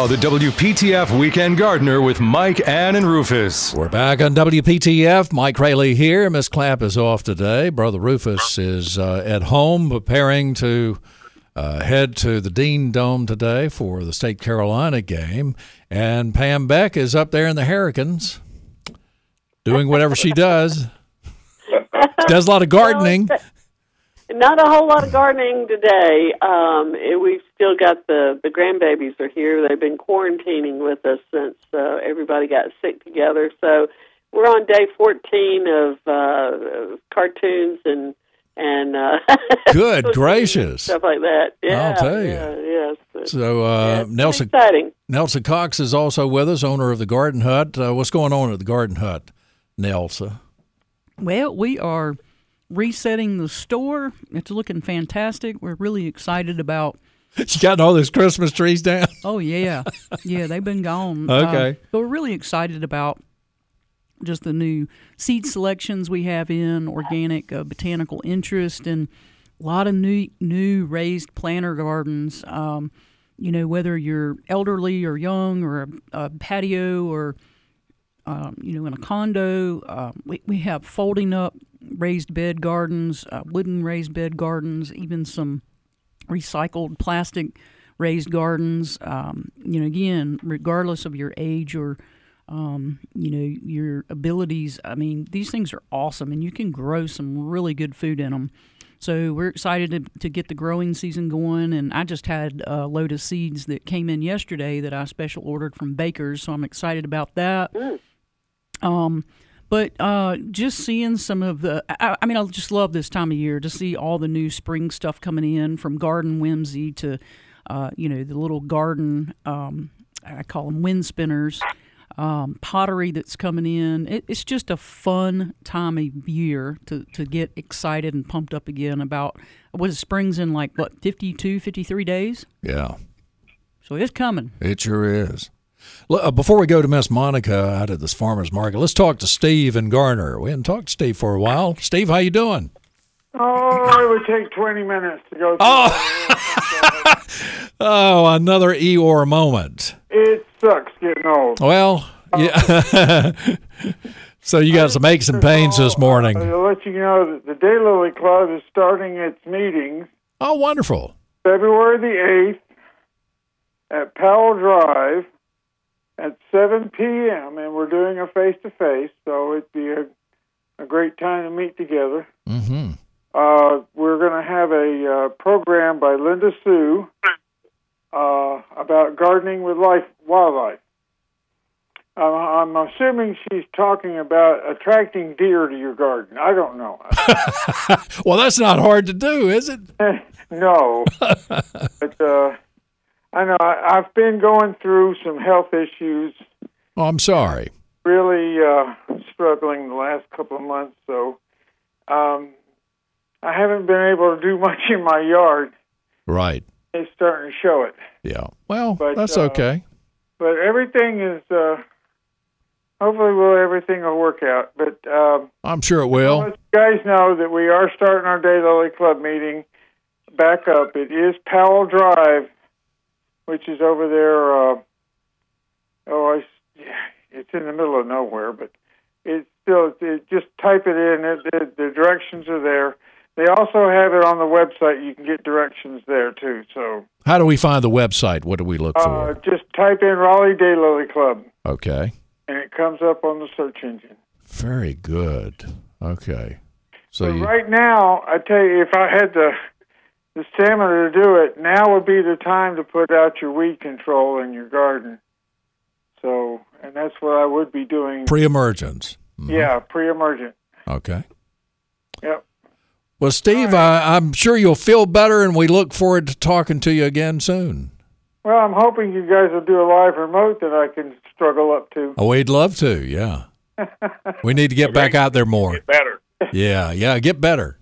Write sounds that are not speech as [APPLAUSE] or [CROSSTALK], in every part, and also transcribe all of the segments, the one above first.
Now, the WPTF Weekend Gardener with Mike, Ann, and Rufus. We're back on WPTF. Mike Raley here. Miss Clapp is off today. Brother Rufus is uh, at home preparing to uh, head to the Dean Dome today for the State Carolina game. And Pam Beck is up there in the Hurricanes doing whatever she does. does a lot of gardening. Not a whole lot of gardening today. Um, it, we've still got the the grandbabies are here. They've been quarantining with us since uh, everybody got sick together. So we're on day fourteen of uh, cartoons and and uh, [LAUGHS] Good [LAUGHS] gracious. stuff like that. Yeah, I'll tell you. Yeah, yes. So uh, Yeah, Nelsa exciting. Nelsa Cox is also with us, owner of the Garden Hut. Uh, what's going on at the Garden Hut, Nelsa? Well, we are resetting the store. It's looking fantastic. We're really excited about. [LAUGHS] You got all those Christmas trees down? [LAUGHS] Oh yeah, yeah, they've been gone. [LAUGHS] Okay. Uh, but we're really excited about just the new seed selections we have in organic uh, botanical interest and a lot of new new raised planter gardens. Um, you know, whether you're elderly or young or a, a patio or um, you know, in a condo. Uh, we, we have folding up raised bed gardens, uh, wooden raised bed gardens, even some recycled plastic raised gardens. Um, you know, again, regardless of your age or um, you know your abilities, I mean, these things are awesome, and you can grow some really good food in them. So we're excited to, to get the growing season going, and I just had a load of seeds that came in yesterday that I special ordered from Baker's, so I'm excited about that. Um, but uh, just seeing some of the, I, I mean, I just love this time of year to see all the new spring stuff coming in from Garden Whimsy to, uh, you know, the little garden, um, I call them wind spinners, um, pottery that's coming in. It, it's just a fun time of year to, to get excited and pumped up again about what is spring's in like, what, 52, 53 days? Yeah, So it's coming. it sure is. Uh, Before we go to Miss Monica out at this farmer's market, let's talk to Steve and Garner. We hadn't talked to Steve for a while. Steve, how you doing? Oh, it would take 20 minutes to go through. Oh, [LAUGHS] oh, another Eeyore moment. It sucks getting old. Well, yeah. [LAUGHS] so you got some aches and pains this morning. I'll let you know that the Daylily Club is starting its meetings Oh, wonderful. February the 8th at Powell Drive at 7 p.m. And we're doing a face to face, so it'd be a, a great time to meet together. Mm-hmm. Uh, we're going to have a uh, program by Linda Sue uh, about gardening with life wildlife. Uh, I'm assuming she's talking about attracting deer to your garden. I don't know. [LAUGHS] [LAUGHS] Well, that's not hard to do, is it? [LAUGHS] no, but uh, I know I, I've been going through some health issues. Oh, I'm sorry. Really uh, struggling the last couple of months, so um, I haven't been able to do [LAUGHS] much in my yard. Right. It's starting to show it. Yeah. Well, But, that's uh, okay. but everything is uh hopefully will everything will work out but um I'm sure it I'll will. you guys know that we are starting our daylily club meeting back up it is powell drive which is over there uh oh I, it's in the middle of nowhere but it's still it, just type it in it, the, the directions are there they also have it on the website you can get directions there too so How do we find the website? What do we look uh, for? just type in raleigh daylily club Okay. and it comes up on the search engine. Very good. Okay. So you, right now, I tell you, if I had the the stamina to do it, now would be the time to put out your weed control in your garden. So, and that's what I would be doing. pre-emergence. Mhm. yeah, pre-emergent. Okay. Yep. Well, Steve, I, I'm sure you'll feel better, and we look forward to talking to you again soon. Well, I'm hoping you guys will do a live remote that I can struggle up to. Oh, we'd love to. Yeah. [LAUGHS] we need to get back out there more. Better. Yeah, yeah, get better.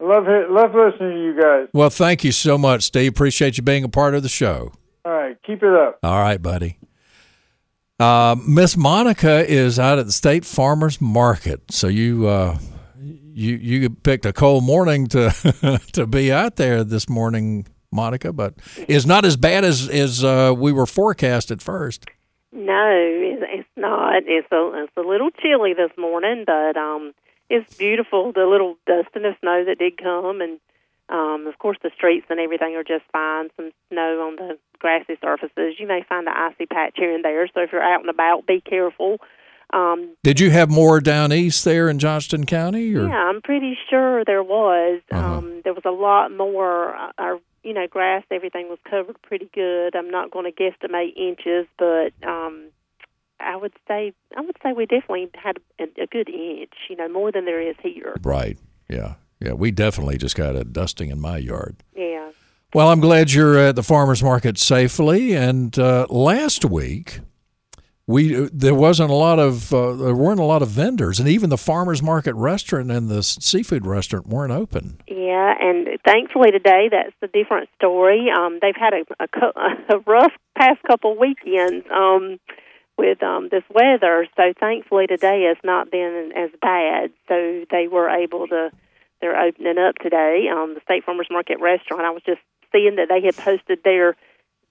Love it. Love listening to you guys. Well, thank you so much, Steve. Appreciate you being a part of the show. All right, keep it up. All right, buddy. Uh, Miss Monica is out at the State Farmers Market, so you uh, you you picked a cold morning to [LAUGHS] to be out there this morning, Monica. But it's not as bad as as uh, we were forecast at first. No, it's it's not. It's a it's a little chilly this morning, but um, it's beautiful. The little dust and the snow that did come, and um, of course the streets and everything are just fine. Some snow on the grassy surfaces. You may find an icy patch here and there, so if you're out and about, be careful. Um, Did you have more down east there in Johnston County? Or? yeah, I'm pretty sure there was. Uh-huh. Um, there was a lot more. uh, Our, you know, grass, everything was covered pretty good. I'm not going to guesstimate inches, but um, I would say I would say we definitely had a, a good inch. You know, more than there is here. Right. Yeah. Yeah. We definitely just got a dusting in my yard. Yeah. Well, I'm glad you're at the farmers market safely. And uh, last week, we there wasn't a lot of uh, there weren't a lot of vendors, and even the farmers market restaurant and the seafood restaurant weren't open. Yeah, and thankfully today that's a different story. Um, they've had a, a, [LAUGHS] a rough past couple weekends um, with um, this weather, so thankfully today has not been as bad. So they were able to. They're opening up today. Um, the State Farmers Market restaurant. I was just seeing that they had posted their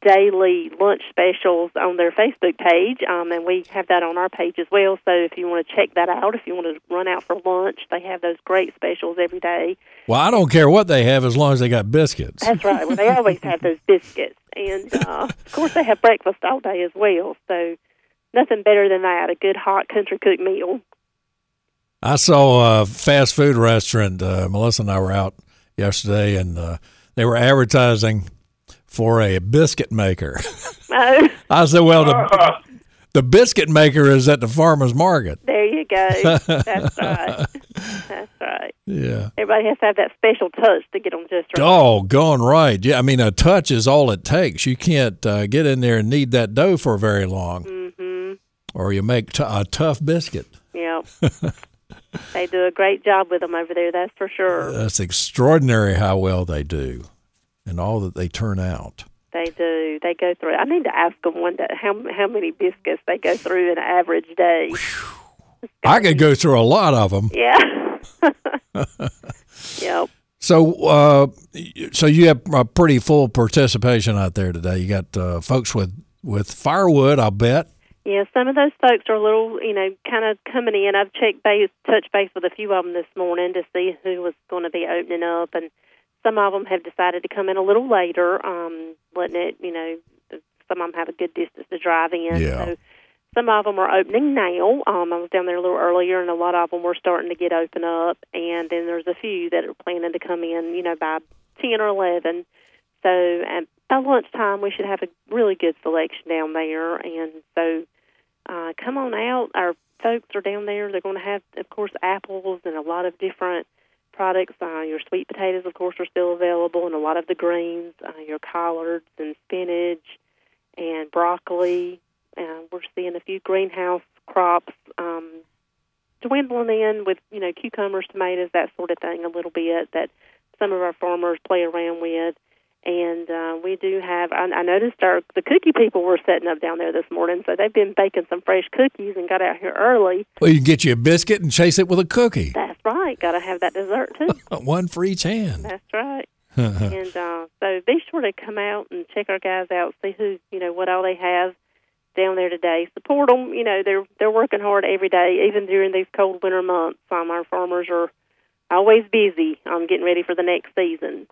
daily lunch specials on their Facebook page, um, and we have that on our page as well. So if you want to check that out, if you want to run out for lunch, they have those great specials every day. Well, I don't care what they have as long as they got biscuits. That's right. Well, they always have those biscuits, and uh, of course they have breakfast all day as well. So nothing better than that—a good hot country cooked meal. I saw a fast food restaurant. Uh, Melissa and I were out yesterday, and uh, they were advertising for a biscuit maker. [LAUGHS] Oh, I said, "Well, the the biscuit maker is at the farmers market." there you go. [LAUGHS] That's right. That's right. Yeah. Everybody has to have that special touch to get them just right. Oh, going right. Yeah, I mean, a touch is all it takes. You can't uh, get in there and knead that dough for very long, Mm-hmm. Or you make t- a tough biscuit. Yep. [LAUGHS] they do a great job with them over there. That's for sure. That's extraordinary how well they do, and all that they turn out. They do. They go through. I need to ask them one day how how many biscuits they go through in an average day. I could go through a lot of them. Yeah. [LAUGHS] yep. So, uh, so you have a pretty full participation out there today. You got uh, folks with with firewood, I'll bet. Yeah, some of those folks are a little, you know, kind of coming in. I've checked base, touch base with a few of them this morning to see who was going to be opening up, and some of them have decided to come in a little later, um, letting it, you know, some of them have a good distance to drive in. Yeah. So some of them are opening now. Um, I was down there a little earlier, and a lot of them were starting to get open up, and then there's a few that are planning to come in, you know, by ten or eleven. So and by lunchtime, we should have a really good selection down there, and so uh, come on out. Our folks are down there. They're going to have, of course, apples and a lot of different products. Uh, your sweet potatoes, of course, are still available, and a lot of the greens, uh, your collards and spinach and broccoli. Uh, we're seeing a few greenhouse crops um, dwindling in with, you know, cucumbers, tomatoes, that sort of thing, a little bit that some of our farmers play around with. And uh, we do have. I, I noticed our the cookie people were setting up down there this morning, so they've been baking some fresh cookies and got out here early. Well, you can get you a biscuit and chase it with a cookie, That's right. Got to have that dessert too. [LAUGHS] one for each hand. That's right. [LAUGHS] and uh, so be sure to come out and check our guys out, see who you know what all they have down there today. Support them. You know they're they're working hard every day, even during these cold winter months. Um, our farmers are always busy. Um, getting ready for the next season.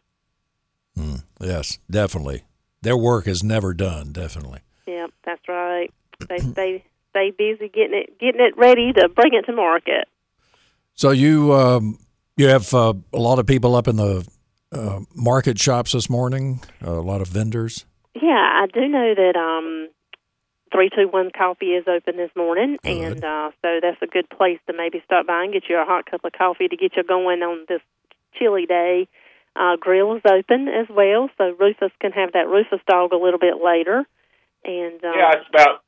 Yes, definitely. Their work is never done. Definitely. Yep, that's right. They stay stay busy getting it getting it ready to bring it to market. So you um, you have uh, a lot of people up in the uh, market shops this morning. a lot of vendors. Yeah, I do know that um three two one coffee is open this morning and uh so that's a good place to maybe stop by and get you a hot cup of coffee to get you going on this chilly day. Uh grill is open as well, so Rufus can have that Rufus dog a little bit later. And uh, Yeah, it's about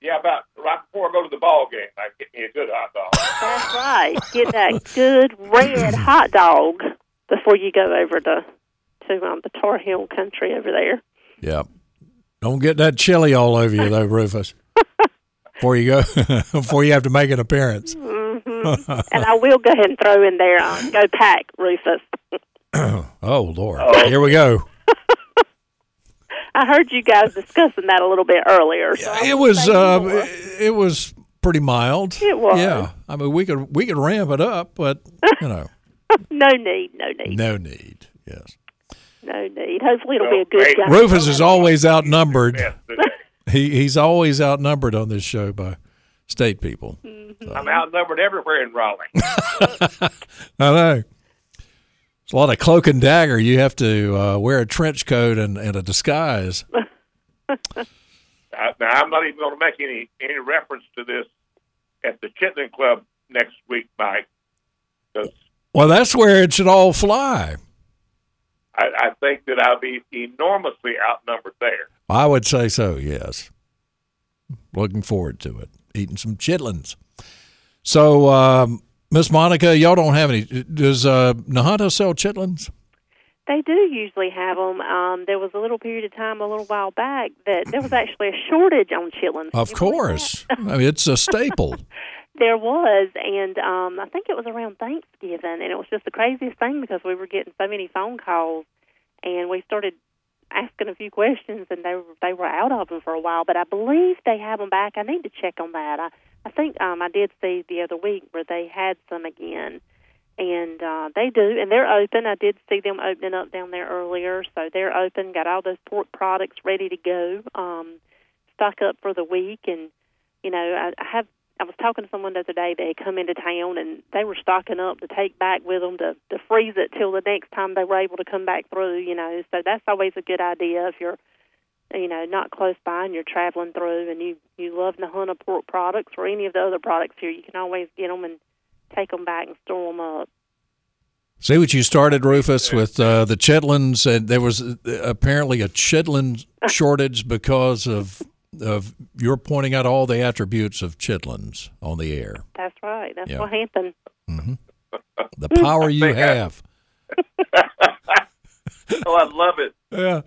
Yeah, about right before I go to the ball game, I get me a good hot dog. That's right. Get that good red hot dog before you go over to to um, the Tar Heel country over there. Yeah. Don't get that chili all over you though, Rufus. before you go, [LAUGHS] before you have to make an appearance. And I will go ahead and throw in there. Um, go pack, Rufus. [CLEARS THROAT] Oh Lord, here we go. [LAUGHS] I heard you guys discussing that a little bit earlier. So I It was uh, it was pretty mild. It was. Yeah, I mean we could we could ramp it up, but you know, [LAUGHS] no need, no need, no need. Yes, no need. Hopefully, it'll be a good Great. game. Rufus is always outnumbered. [LAUGHS] He he's always outnumbered on this show by state people. I'm outnumbered everywhere in Raleigh. I know. It's a lot of cloak and dagger. You have to uh, wear a trench coat and, and a disguise. [LAUGHS] I, now, I'm not even going to make any any reference to this at the Chitlin Club next week, Mike, Well, that's where it should all fly. I, I think that I'll be enormously outnumbered there. I would say so. Yes. Looking forward to it. Eating some chitlins. So, um, Miss Monica, y'all don't have any. Does uh, Nahunta sell chitlins? They do usually have them. Um, there was a little period of time a little while back that there was actually a shortage on chitlins. Of Can you believe course. I mean, it's a staple. [LAUGHS] There was, and um, I think it was around Thanksgiving, and it was just the craziest thing because we were getting so many phone calls, and we started asking a few questions, and they were they were out of them for a while. But I believe they have them back. I need to check on that. I I think um, I did see the other week where they had some again, and uh, they do, and they're open. I did see them opening up down there earlier, so they're open. Got all those pork products ready to go. Um, stock up for the week, and you know I, I have I was talking to someone the other day that had come into town and they were stocking up to take back with them to to freeze it till the next time they were able to come back through. You know, so that's always a good idea if you're you know not close by and you're traveling through and you you love Nahunta pork products or any of the other products here. You can always get them and take them back and store them up. See what you started, Rufus, with uh, the chitlins, and there was uh, apparently a chitlin [LAUGHS] shortage because of of you're pointing out all the attributes of chitlins on the air. That's right. That's Yeah. what happened. [LAUGHS] The power you have. [LAUGHS] Oh, I love it. Yeah.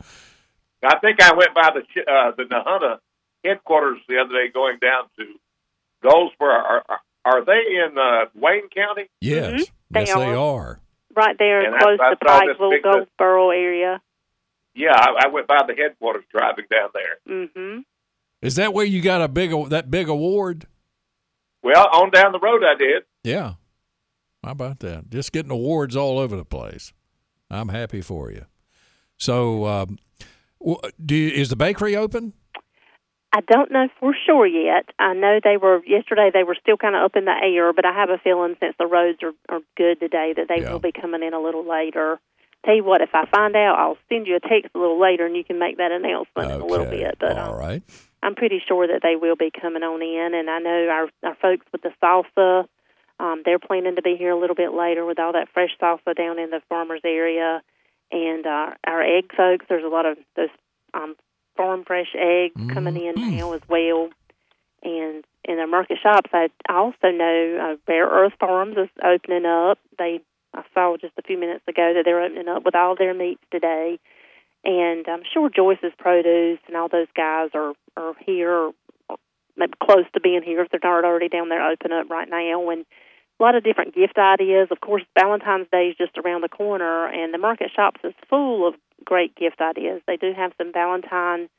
I think I went by the Ch- uh, the Nahunta headquarters the other day, going down to Goldsboro. Are, are, are they in uh, Wayne County? Yes. They Yes, they are. are. Right there, And close I to saw this Pikeville, Goldsboro area. Yeah, I, I went by the headquarters driving down there. Mm-hmm. Is that where you got a big that big award? Well, on down the road, I did. Yeah. How about that? Just getting awards all over the place. I'm happy for you. So, um, w- do you, is the bakery open? I don't know for sure yet. I know they were yesterday. They were still kind of up in the air, but I have a feeling since the roads are, are good today that they Yeah. will be coming in a little later. Tell you what, if I find out, I'll send you a text a little later, and you can make that announcement in a little bit. But all um, right. I'm pretty sure that they will be coming on in, and I know our our folks with the salsa, um, they're planning to be here a little bit later with all that fresh salsa down in the farmers area, and uh, our egg folks. There's a lot of those um, farm fresh eggs coming in now as well, and in their market shops. I I also know uh, Rare Earth Farms is opening up. They I saw just a few minutes ago that they're opening up with all their meats today and I'm sure Joyce's Produce and all those guys are are here, or maybe close to being here if they're not already down there open up right now, and a lot of different gift ideas. Of course, Valentine's Day is just around the corner, and the market shops is full of great gift ideas. They do have some Valentine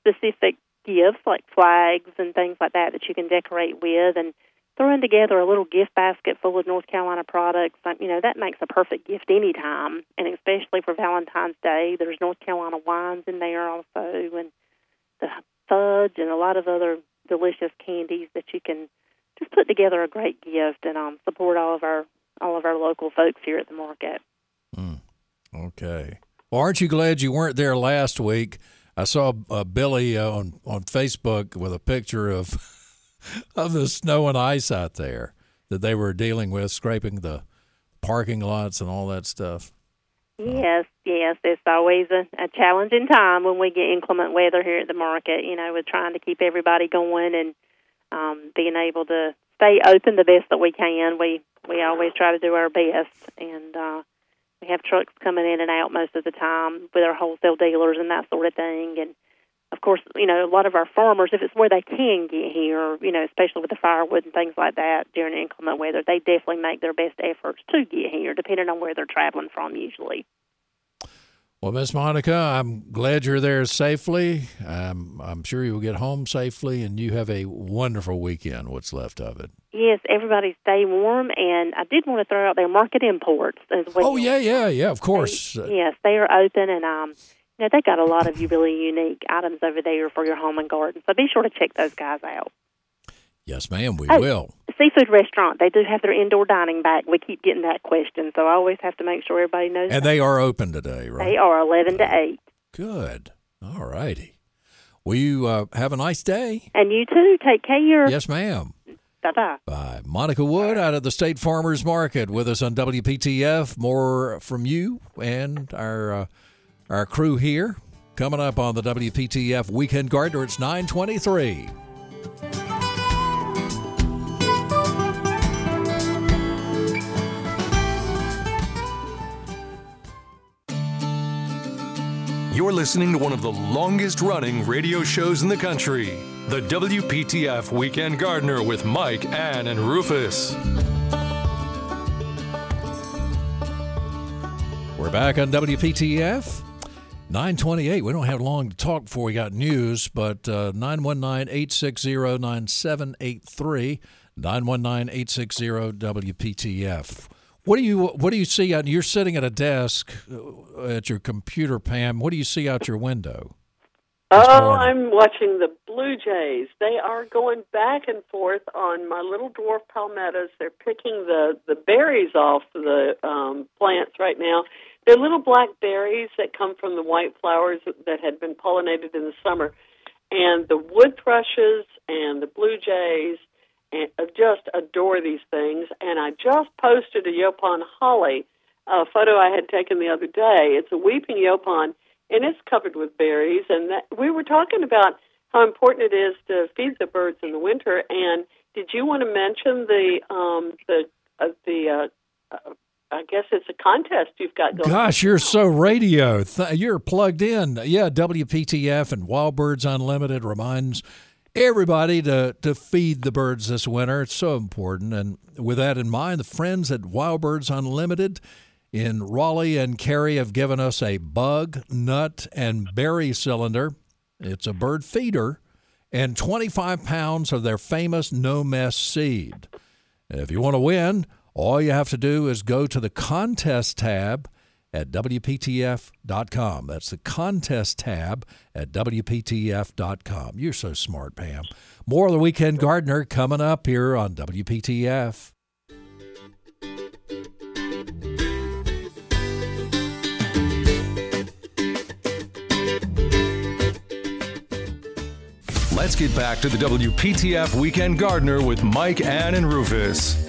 specific gifts like flags and things like that that you can decorate with, and throwing together a little gift basket full of North Carolina products, you know, that makes a perfect gift anytime, and especially for Valentine's Day. There's North Carolina wines in there also, and the fudge and a lot of other delicious candies that you can just put together a great gift and um, support all of our all of our local folks here at the market. Mm, Okay. Well, aren't you glad you weren't there last week? I saw uh, Billy uh, on on Facebook with a picture of [LAUGHS] of the snow and ice out there that they were dealing with, scraping the parking lots and all that stuff. Yes, yes. It's always a, a challenging time when we get inclement weather here at the market. You know, with trying to keep everybody going and um, being able to stay open the best that we can. We we always try to do our best, and uh, we have trucks coming in and out most of the time with our wholesale dealers and that sort of thing. And of course, you know, a lot of our farmers, if it's where they can get here, you know, especially with the firewood and things like that during inclement weather, they definitely make their best efforts to get here, depending on where they're traveling from usually. Well, Miss Monica, I'm glad you're there safely. Um, I'm sure you'll get home safely, and you have a wonderful weekend. What's left of it? Yes, everybody stay warm, and I did want to throw out their market imports as well. Oh yeah, yeah, yeah. Of course. Uh, Yes, they are open, and um, you know they got a lot of really unique items over there for your home and garden. So be sure to check those guys out. yes, ma'am. We Oh. will. Seafood restaurant, they do have their indoor dining back. We keep getting that question, so I always have to make sure everybody knows. And they are open today, right? They are eleven to eight, Good. All righty. Will you uh, have a nice day? and you too. Take care. Yes, ma'am. Bye bye. By Monica Wood out of the State Farmers Market with us on WPTF. More from you and our uh, our crew here coming up on the WPTF Weekend Gardener. It's 923. You're listening to one of the longest running radio shows in the country. The WPTF Weekend Gardener with Mike, Ann, and Rufus. We're back on WPTF. 928. We don't have long to talk before we got news, but uh, 919 860 9783. 919 860 WPTF. What do you what do you see out? You're sitting at a desk uh, at your computer, Pam. What do you see out your window? Oh. I'm watching the Blue Jays. They are going back and forth on my little dwarf palmettos. They're picking the the berries off the um, plants right now. They're little black berries that come from the white flowers that had been pollinated in the summer. And the wood thrushes and the blue jays just adore these things. And I just posted a Yaupon holly uh, photo I had taken the other day. It's a weeping Yaupon and it's covered with berries. And that, we were talking about how important it is to feed the birds in the winter. And did you want to mention the um, the uh, the uh, uh, I guess it's a contest you've got going. Gosh, you're so radio. Th- you're plugged in. Yeah, WPTF and Wild Birds Unlimited reminds everybody to, to feed the birds this winter. It's so important. And with that in mind, the friends at Wild Birds Unlimited in Raleigh and Cary have given us a bug, nut, and berry cylinder. It's a bird feeder and 25 pounds of their famous no mess seed. And if you want to win, all you have to do is go to the contest tab at WPTF.com. That's the contest tab at WPTF.com. You're so smart, Pam. More of the Weekend Gardener coming up here on WPTF. Let's get back to the WPTF Weekend Gardener with Mike, Ann, and Rufus.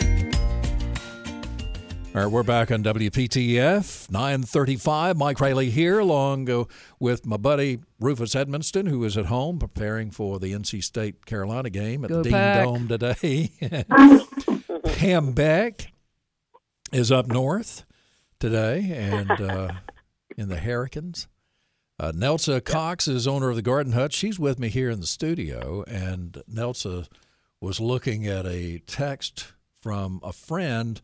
All right, we're back on WPTF 935. Mike Raley here, along uh, with my buddy Rufus Edmisten, who is at home preparing for the NC State Carolina game at Go the Dean Dome today. [LAUGHS] Pam Beck is up north today and uh, in the Hurricanes. Uh, Nelsa Cox is owner of the Garden Hut. She's with me here in the studio, and Nelsa was looking at a text from a friend.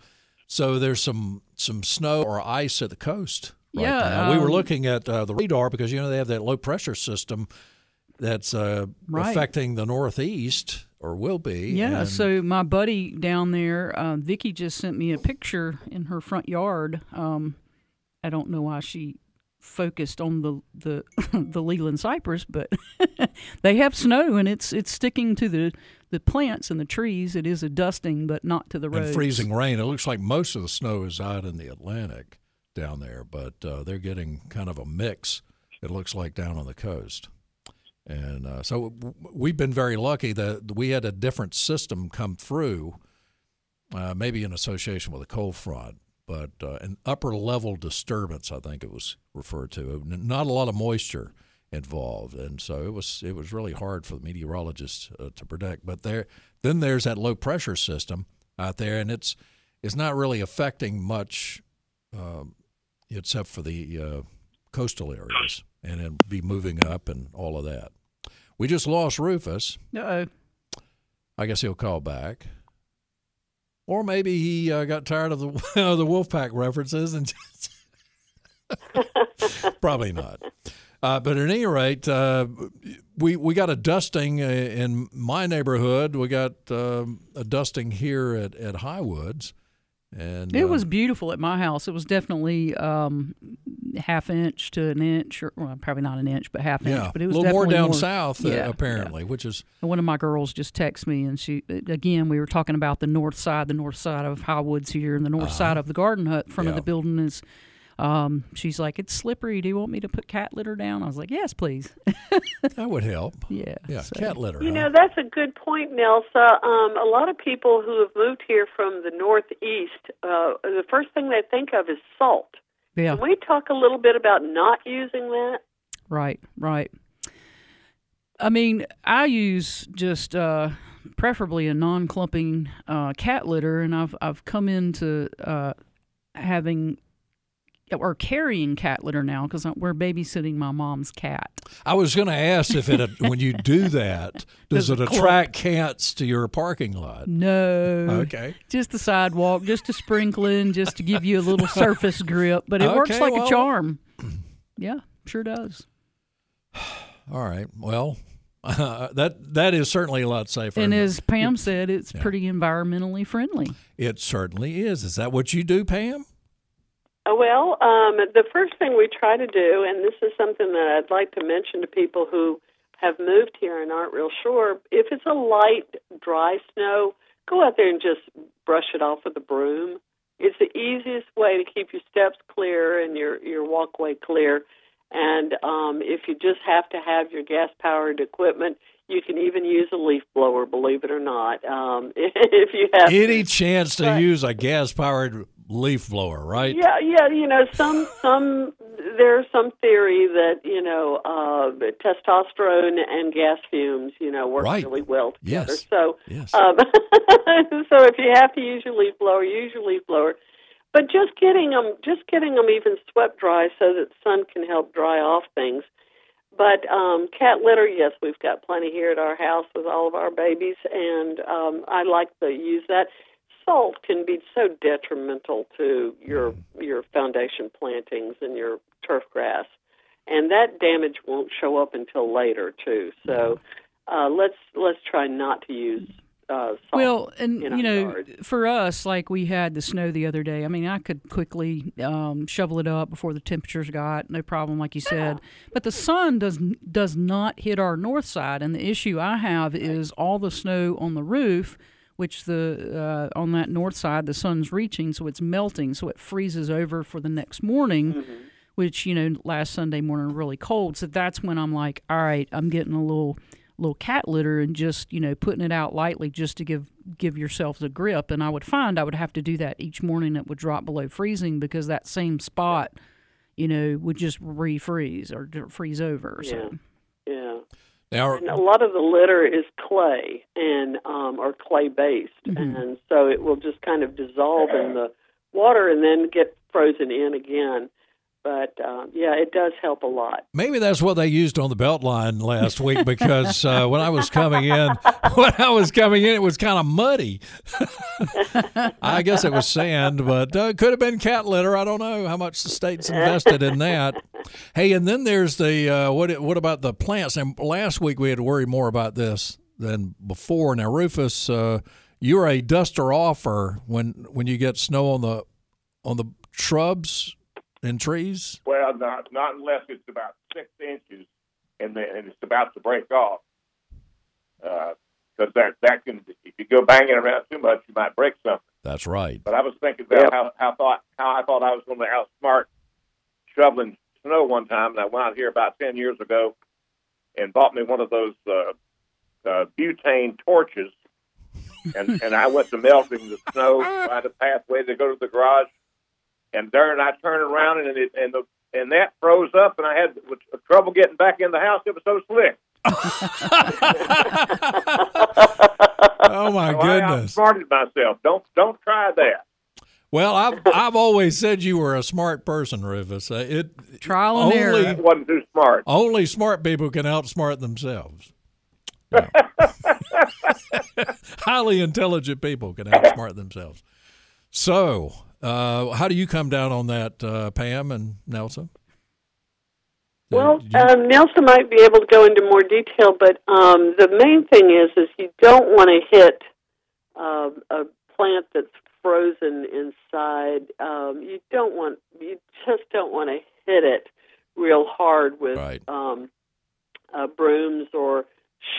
So there's some some snow or ice at the coast. Right Yeah, now. we were um, looking at uh, the radar because you know they have that low pressure system that's uh, Right. affecting the northeast or will be. Yeah, so my buddy down there, uh, Vicky just sent me a picture in her front yard. Um, I don't know why she focused on the the [LAUGHS] the Leyland cypress, but [LAUGHS] they have snow and it's it's sticking to the the plants and the trees. It is a dusting, but not to the roads. and freezing rain. It looks like most of the snow is out in the Atlantic down there, but uh, they're getting kind of a mix. It looks like down on the coast, and uh, so we've been very lucky that we had a different system come through, uh, maybe in association with a cold front. But uh, an upper level disturbance, I think it was referred to. Not a lot of moisture involved, and so it was it was really hard for the meteorologists uh, to predict. But there, then there's that low pressure system out there, and it's it's not really affecting much, um, except for the uh, coastal areas, and then be moving up and all of that. We just lost Rufus. Uh-oh. I guess he'll call back. Or maybe he uh, got tired of the [LAUGHS] of the Wolfpack references and [LAUGHS] probably not. Uh, but at any rate, uh, we we got a dusting uh, in my neighborhood. We got um, a dusting here at at Highwoods, and It uh, was beautiful at my house. It was definitely um, half inch to an inch, or well, probably not an inch, but half yeah inch. But it was a little more down south uh, yeah, apparently, which is one of my girls just texted me, and she again we were talking about the north side, the north side of Highwoods here, and the north side of the garden hut. Front of Uh-huh. The building is. Um, she's like, it's slippery. Do you want me to put cat litter down? I was like, yes, please. [LAUGHS] that would help. [LAUGHS] yeah. Yeah, so- cat litter. You huh? know, that's a good point, Nelsa. Um, a lot of people who have moved here from the Northeast, uh, the first thing they think of is salt. Yeah. Can we talk a little bit about not using that? Right, right. I mean, I use just uh, preferably a non-clumping uh, cat litter, and I've I've come into uh, having or carrying cat litter now because we're babysitting my mom's cat. I was going to ask if it when you do [LAUGHS] that, does, Does it clump? attract cats to your parking lot? No, Okay. just the sidewalk, just a sprinkling, just to give you a little surface grip, but it works like well- a charm. Yeah, sure does. [SIGHS] All right. Well, [LAUGHS] that that is certainly a lot safer. And as Pam said, it's Yeah. pretty environmentally friendly. it certainly is. Is that what you do, Pam? Uh, Well, um, the first thing we try to do, and this is something that I'd like to mention to people who have moved here and aren't real sure, if it's a light, dry snow, go out there and just brush it off with a broom. It's the easiest way to keep your steps clear and your your walkway clear. And um, if you just have to have your gas powered equipment, you can even use a leaf blower. Believe it or not, um, [LAUGHS] if you have Any chance to Right. use a gas powered leaf blower, right? Yeah, yeah, you know, some some there's some theory that you know uh, testosterone and gas fumes, you know, work Right. really well together. Yes. So, Yes. um, [LAUGHS] so if you have to use your leaf blower, use your leaf blower. But just getting them, just getting them even swept dry so that sun can help dry off things. But um, cat litter, yes, we've got plenty here at our house with all of our babies, and um, I like to use that. Salt can be so detrimental to your your foundation plantings and your turf grass, and that damage won't show up until later too. So uh, let's let's try not to use uh, salt. Well, and you know, for us, like we had the snow the other day. I mean, I could quickly um, shovel it up before the temperatures got no problem, like you said. But the sun does does not hit our north side, and the issue I have is all the snow on the roof, which the uh, on that north side the sun's reaching, so it's melting, so it freezes over for the next morning. Which you know, last Sunday morning really cold, so that's when I'm like, all right, I'm getting a little little cat litter and just you know putting it out lightly just to give give yourself the grip and i would find i would have to do that each morning it would drop below freezing because that same spot you know would just refreeze or freeze over yeah, so yeah. Now, And a lot of the litter is clay and um, or clay based, Mhm. and so it will just kind of dissolve in the water and then get frozen in again. But um, yeah, it does help a lot. maybe that's what they used on the Beltline last week because uh, when I was coming in, [LAUGHS] when I was coming in, it was kind of muddy. [LAUGHS] I guess it was sand, but uh, could have been cat litter. I don't know how much the state's invested in that. Hey, and then there's the uh, what? What about the plants? And last week we had to worry more about this than before. Now, Rufus, uh, you're a duster offer when when you get snow on the on the shrubs and trees. Well, not not unless it's about six inches and then and it's about to break off. Because that that can if you go banging around too much, you might break something. That's right. But I was thinking about Yep. how how thought how I thought I was going to outsmart shoveling snow one time, and I went out here about ten years ago and bought me one of those uh, uh, butane torches, and and I went to melting the snow [LAUGHS] by the pathway to go to the garage, and there I turned around and it and the and that froze up, and I had trouble getting back in the house. It was so slick. [LAUGHS] Oh my So I goodness! outsmarted myself. Don't don't try that. Well, I've I've always said you were a smart person, Rufus. Uh, It Trial and only error. That wasn't too smart. only smart people can outsmart themselves. [LAUGHS] Yeah. [LAUGHS] Highly intelligent people can outsmart themselves. So, uh, how do you come down on that, uh, Pam and Nelsa? Well, um, Nelsa might be able to go into more detail, but um, the main thing is is you don't want to hit um, a plant that's frozen inside. Um, you don't want you just don't want to hit it real hard with Right. um, uh, brooms or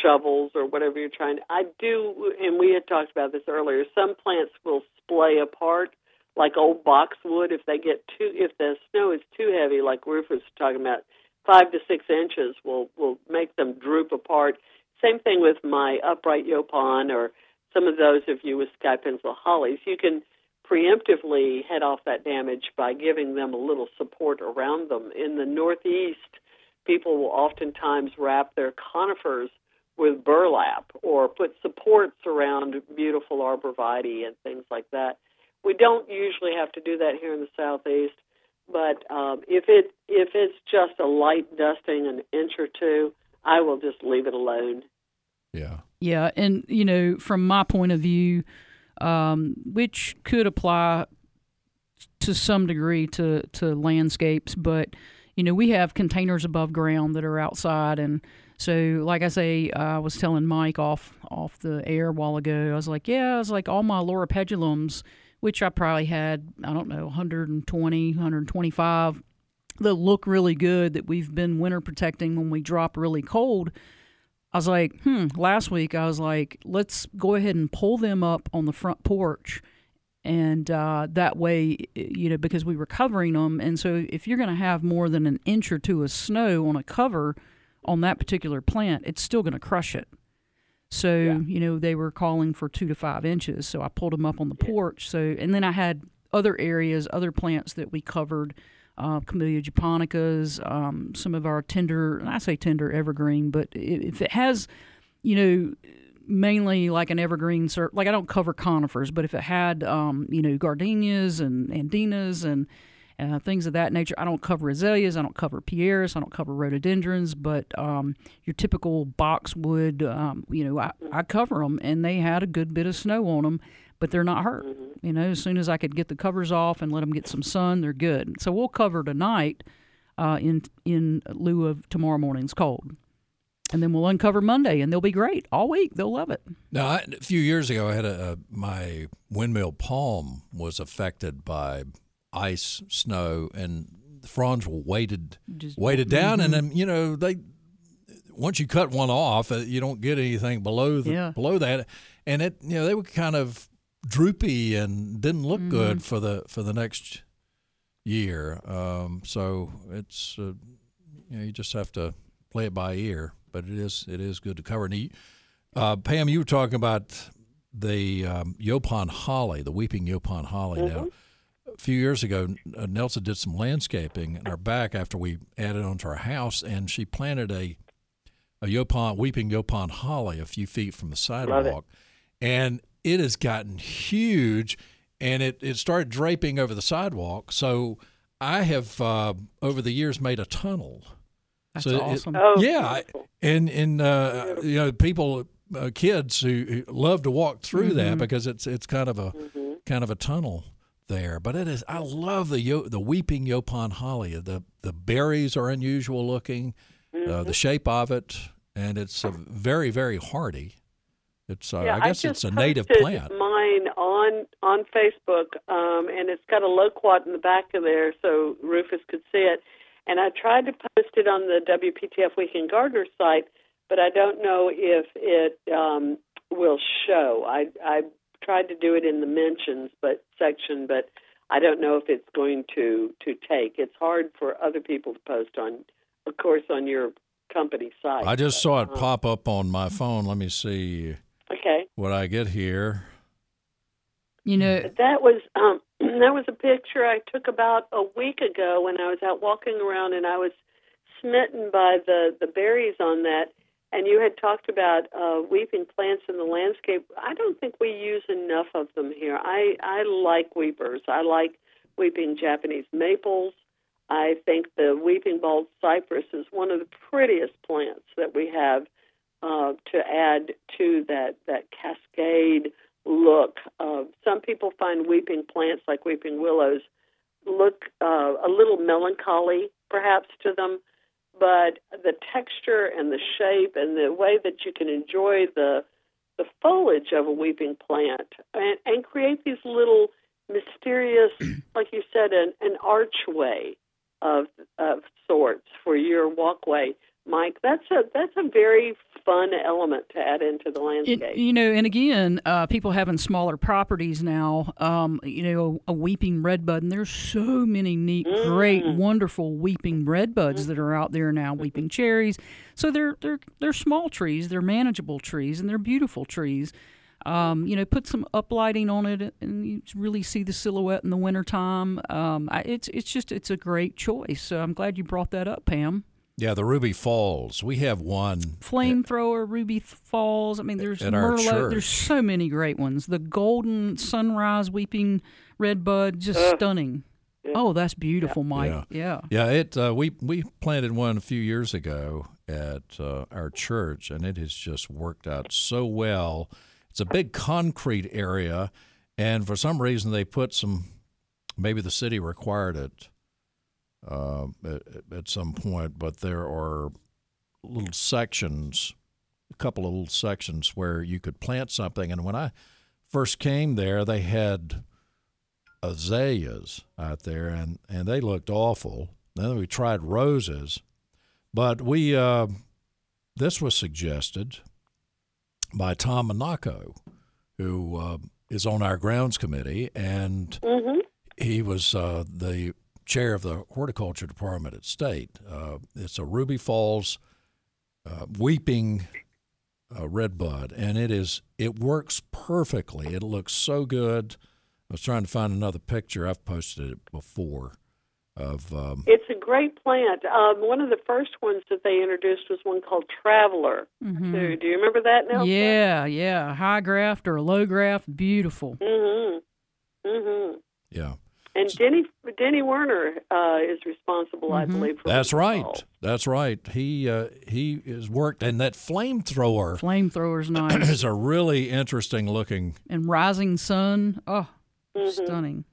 shovels or whatever you're trying to. I do, and we had talked about this earlier. Some plants will splay apart, like old boxwood. If they get too, if the snow is too heavy, like Rufus was talking about, five to six inches will will make them droop apart. Same thing with my upright yaupon or some of those of you with sky pencil hollies. You can preemptively head off that damage by giving them a little support around them. In the Northeast, people will oftentimes wrap their conifers with burlap or put supports around beautiful arborvitae and things like that. We don't usually have to do that here in the southeast, but um, if it if it's just a light dusting, an inch or two, I will just leave it alone. yeah. Yeah, and you know, from my point of view, um, which could apply to some degree to to landscapes, but you know, we have containers above ground that are outside, and so like I say, I was telling Mike off off the air a while ago. I was like, yeah, I was like all my loropetalums, which I probably had, I don't know, 120, 125 that look really good that we've been winter protecting when we drop really cold. I was like, hmm, last week I was like, let's go ahead and pull them up on the front porch. And uh, that way, you know, because we were covering them. And so if you're going to have more than an inch or two of snow on a cover on that particular plant, it's still going to crush it. So, you know, they were calling for two to five inches. So I pulled them up on the porch. So, and then I had other areas, other plants that we covered uh, Camellia japonicas, um, some of our tender, and I say tender evergreen, but if it has, you know, mainly like an evergreen, like I don't cover conifers, but if it had, um, you know, gardenias and andinas and uh, things of that nature, I don't cover azaleas, I don't cover pieris, I don't cover rhododendrons, but um, your typical boxwood, um, you know, I, I cover them, and they had a good bit of snow on them but they're not hurt. You know, as soon as I could get the covers off and let them get some sun, they're good. So we'll cover tonight uh, in in lieu of tomorrow morning's cold, and then we'll uncover Monday, and they'll be great all week. They'll love it. Now, I, a few years ago, I had a, a my windmill palm was affected by ice, snow, and the fronds were weighted Just- weighted down, and then you know they once you cut one off, uh, you don't get anything below the, Yeah. below that, and it you know they were kind of droopy and didn't look good for the for the next year. Um, so it's uh, you know you just have to play it by ear, but it is it is good to cover. And you, uh, Pam, you were talking about the um, Yaupon holly, the weeping Yaupon holly. Now, a few years ago, uh, Nelsa did some landscaping in our back after we added onto our house, and she planted a a Yaupon weeping Yaupon holly a few feet from the sidewalk, and it has gotten huge, and it it started draping over the sidewalk. So I have uh, over the years made a tunnel. That's So it- awesome. Oh, Yeah, I- and and uh, you know people, uh, kids who, who love to walk through that because it's it's kind of a kind of a tunnel there. But it is I love the yo, the weeping yaupon holly. The the berries are unusual looking, uh, the shape of it, and it's very very hardy. It's uh, yeah, I guess just it's a native plant. Mine on on Facebook, um, and it's got a loquat in the back of there, so Rufus could see it. And I tried to post it on the WPTF Weekend Gardener site, but I don't know if it um, will show. I I tried to do it in the mentions, but section, but I don't know if it's going to to take. It's hard for other people to post on, of course, on your company site. I just saw it Uh, pop up on my phone. Let me see Okay. what I get here. You know, That was um, [CLEARS THROAT] that was a picture I took about a week ago when I was out walking around, and I was smitten by the the berries on that. And you had talked about uh, weeping plants in the landscape. I don't think we use enough of them here. I I like weepers. I like weeping Japanese maples. I think the weeping bald cypress is one of the prettiest plants that we have uh, to add to that that cascade look. Uh, some people find weeping plants like weeping willows look uh, a little melancholy, perhaps to them, but the texture and the shape and the way that you can enjoy the the foliage of a weeping plant and, and create these little mysterious, [CLEARS THROAT] like you said, an, an archway of of sorts for your walkway. Mike, that's a that's a very fun element to add into the landscape. It, you know, and again, uh, people having smaller properties now, um, you know, a weeping redbud, and there's so many neat, great, wonderful weeping redbuds that are out there now, weeping cherries. So they're they're they're small trees, they're manageable trees, and they're beautiful trees. Um, you know, put some uplighting on it, and you really see the silhouette in the wintertime. Um, I, it's it's just it's a great choice. So I'm glad you brought that up, Pam. Yeah, the Ruby Falls. We have one. Flamethrower, Ruby Falls. I mean, there's Merlot. There's so many great ones. The golden sunrise weeping redbud, just stunning. Oh, that's beautiful, Mike. Yeah. Yeah, it. Uh, we we planted one a few years ago at uh, our church, and it has just worked out so well. It's a big concrete area, and for some reason they put some. Maybe the city required it uh, at, at some point, but there are little sections, a couple of little sections where you could plant something. And when I first came there, they had azaleas out there, and, and they looked awful. Then we tried roses, but we uh, this was suggested by Tom Monaco, who uh, is on our grounds committee, and he was uh, the chair of the horticulture department at state. Uh, it's a Ruby Falls uh, weeping uh, redbud, and it is it works perfectly. It looks so good. I was trying to find another picture. I've posted it before of um, It's a great plant. Um, one of the first ones that they introduced was one called Traveler. too. Do you remember that now? Mm-hmm. Yeah, yeah. High graft or low graft, beautiful. Mm-hmm. Mm-hmm. yeah. And Denny Denny Werner uh, is responsible, I believe. For That's right. Falls. That's right. He uh, he has worked, and that flamethrower Flamethrower's [CLEARS THROAT] nice. is a really interesting looking. and rising sun. Oh, Mm-hmm. stunning.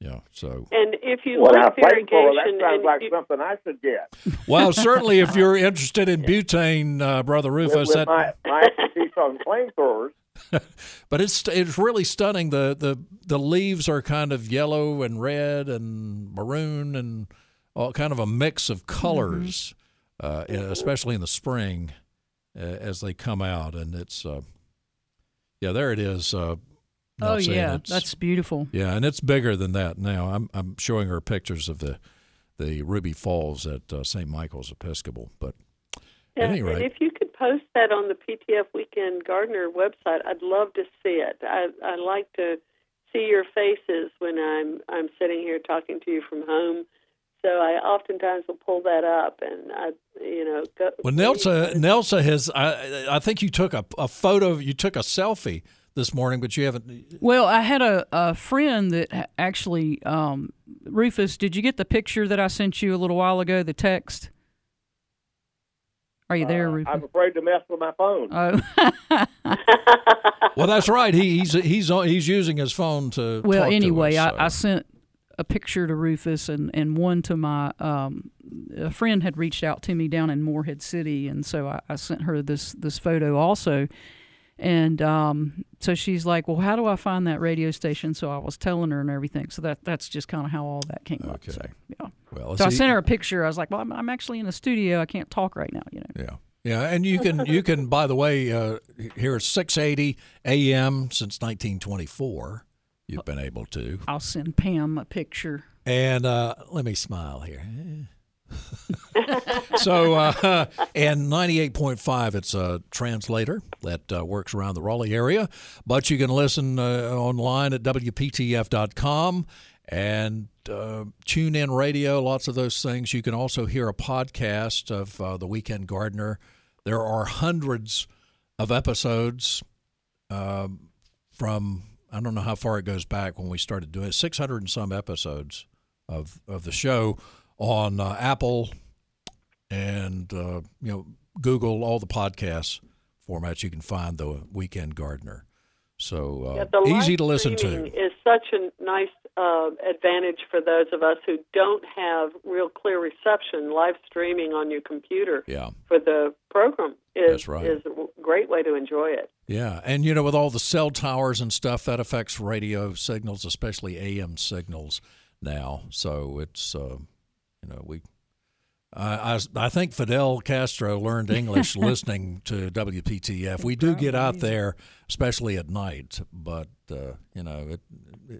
Yeah. So, And if you Well, now, like flamethrower, that sounds like you, something I should get. [LAUGHS] well, certainly if [LAUGHS] you're interested in butane, uh, brother With, Rufus, with that, my, my [LAUGHS] expertise on flamethrowers, [LAUGHS] but it's it's really stunning. The the the leaves are kind of yellow and red and maroon and all kind of a mix of colors, uh, especially in the spring uh, as they come out. And it's uh, yeah, there it is. Uh, Oh yeah, that's beautiful. Yeah, and it's bigger than that now. I'm I'm showing her pictures of the the Ruby Falls at uh, St. Michael's Episcopal. But yeah, at any rate, if you could post that on the PTF Weekend Gardener website, I'd love to see it. I I like to see your faces when I'm I'm sitting here talking to you from home. So I oftentimes will pull that up and I, you know, go. well, Nelsa Nelsa has. I I think you took a, a photo. You took a selfie this morning, but you haven't. Well, I had a, a friend that actually, um, Rufus, did you get the picture that I sent you a little while ago? The text. Are you there, uh, Rufus? I'm afraid to mess with my phone. Oh, [LAUGHS] [LAUGHS] Well, that's right. He, he's he's he's using his phone to. well, talk to anyway, us, I, I sent a picture to Rufus and, and one to my um, a friend had reached out to me down in Morehead City, and so I, I sent her this this photo also. And um, so she's like, "Well, how do I find that radio station?" So I was telling her and everything. So that that's just kind of how all that came up. Okay. So yeah. well, So I sent her a picture. I was like, "Well, I'm, I'm actually in the studio. I can't talk right now." You know. Yeah. Yeah, and you can you can by the way uh, here at 680 a.m. since 1924 you've been able to I'll send Pam a picture. and uh, let me smile here so, uh, [LAUGHS] and 98.5, it's a translator that uh, works around the Raleigh area. But you can listen uh, online at WPTF.com and uh, tune in radio, lots of those things. You can also hear a podcast of uh, The Weekend Gardener. There are hundreds of episodes um, from, I don't know how far it goes back when we started doing it, 600 and some episodes of, of the show on uh, Apple and uh, you know Google all the podcast formats. You can find the Weekend Gardener. So uh, Yeah, easy to listen to. is such a nice uh, advantage for those of us who don't have real clear reception. Live streaming on your computer Yeah, for the program is right. is a great way to enjoy it. yeah, and you know with all the cell towers and stuff that affects radio signals, especially AM signals now. So it's uh, you know we. I, I I think Fidel Castro learned English [LAUGHS] listening to WPTF. We do get out there, especially at night, but uh, you know it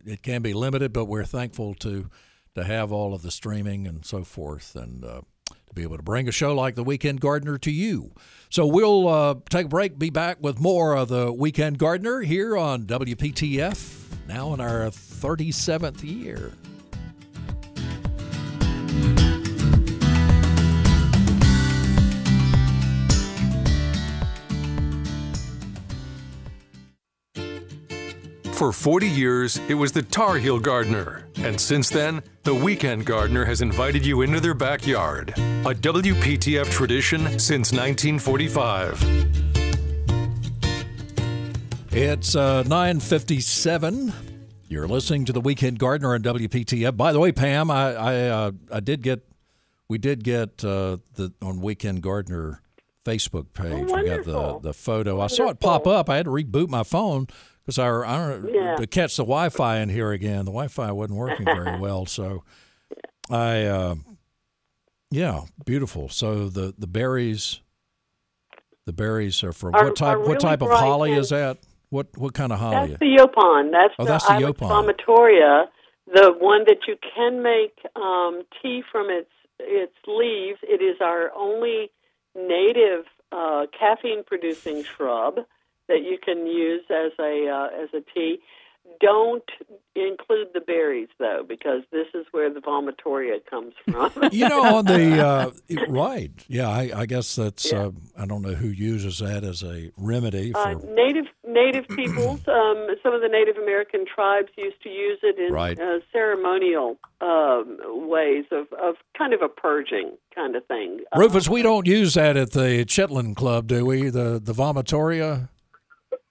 it can be limited. But we're thankful to to have all of the streaming and so forth, and uh, to be able to bring a show like the Weekend Gardener to you. So we'll uh, take a break. Be back with more of the Weekend Gardener here on WPTF. Now in our thirty seventh year. For 40 years, it was the Tar Heel Gardener. And since then, the Weekend Gardener has invited you into their backyard. A WPTF tradition since 1945. It's uh, 9:57. You're listening to the Weekend Gardener on WPTF. By the way, Pam, I I, uh, I did get we did get uh, the on Weekend Gardener Facebook page. we got the the photo. I saw it pop up. I had to reboot my phone because I, I don't Yeah. to catch the Wi-Fi in here again. The Wi-Fi wasn't working very [LAUGHS] well, so I uh, yeah, beautiful. So the the berries. The berries are from Are- what type? are what type of holly is that? What what kind of holly? That's the Yaupon. That's Oh, the that's the Ilex Yaupon. vomitoria, the one that you can make um, tea from its its leaves. It is our only native uh, caffeine producing shrub that you can use as a uh, as a tea. Don't include the berries though, because this is where the vomitoria comes from. [LAUGHS] you know, on the [LAUGHS] uh, right, yeah, I, I guess that's. Uh, I don't know who uses that as a remedy for. Uh, native native peoples, [CLEARS THROAT] um, some of the Native American tribes used to use it in Right. uh, ceremonial um, ways of, of kind of a purging kind of thing. Rufus, we don't use that at the Chitlin Club, do we? The the vomitoria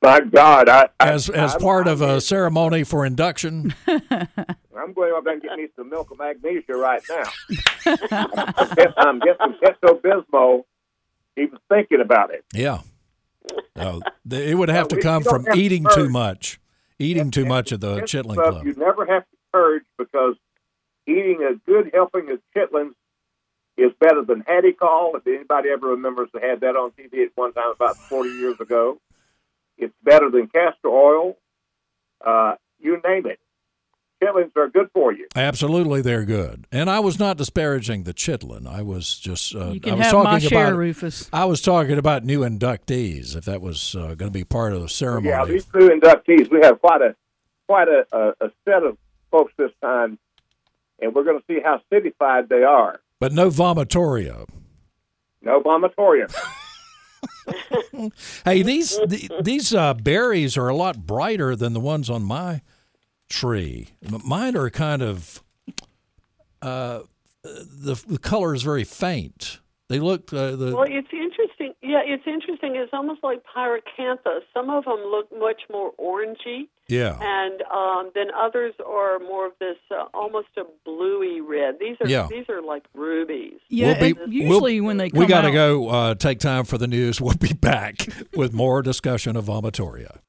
My God, I, I as as I'm- part of a ceremony for induction. [LAUGHS] I'm going up and get me some milk of magnesia right now. [LAUGHS] I'm getting Pepto Bismol. Even thinking about it. Yeah, no, it would have to come from to eating too much, eating too much of the Chitlin stuff Club. You never have to purge because eating a good helping of chitlins is better than Hadacol. If anybody ever remembers they had that on TV at one time about 40 years ago, it's better than castor oil. Uh, you name it. Chitlins are good for you. Absolutely, they're good. And I was not disparaging the chitlin. I was just uh, You I was have talking my share, about Rufus. I was talking about new inductees. If that was uh, going to be part of the ceremony, Yeah, these new inductees, we have quite a quite a, a, a set of folks this time, and we're going to see how cityfied they are. but no vomitoria. No vomitorium. [LAUGHS] [LAUGHS] Hey, these the, these uh, berries are a lot brighter than the ones on my tree. Mine are kind of uh, the the color is very faint. They look uh, the Well, it's. Yeah, it's interesting. It's almost like pyracantha. Some of them look much more orangey, yeah. and um, then others are more of this uh, almost a bluey red. These are Yeah. these are like rubies. Yeah, We'll be- usually we'll- when they come we got to go uh, take time for the news. [LAUGHS] We'll be back with more discussion of vomitoria.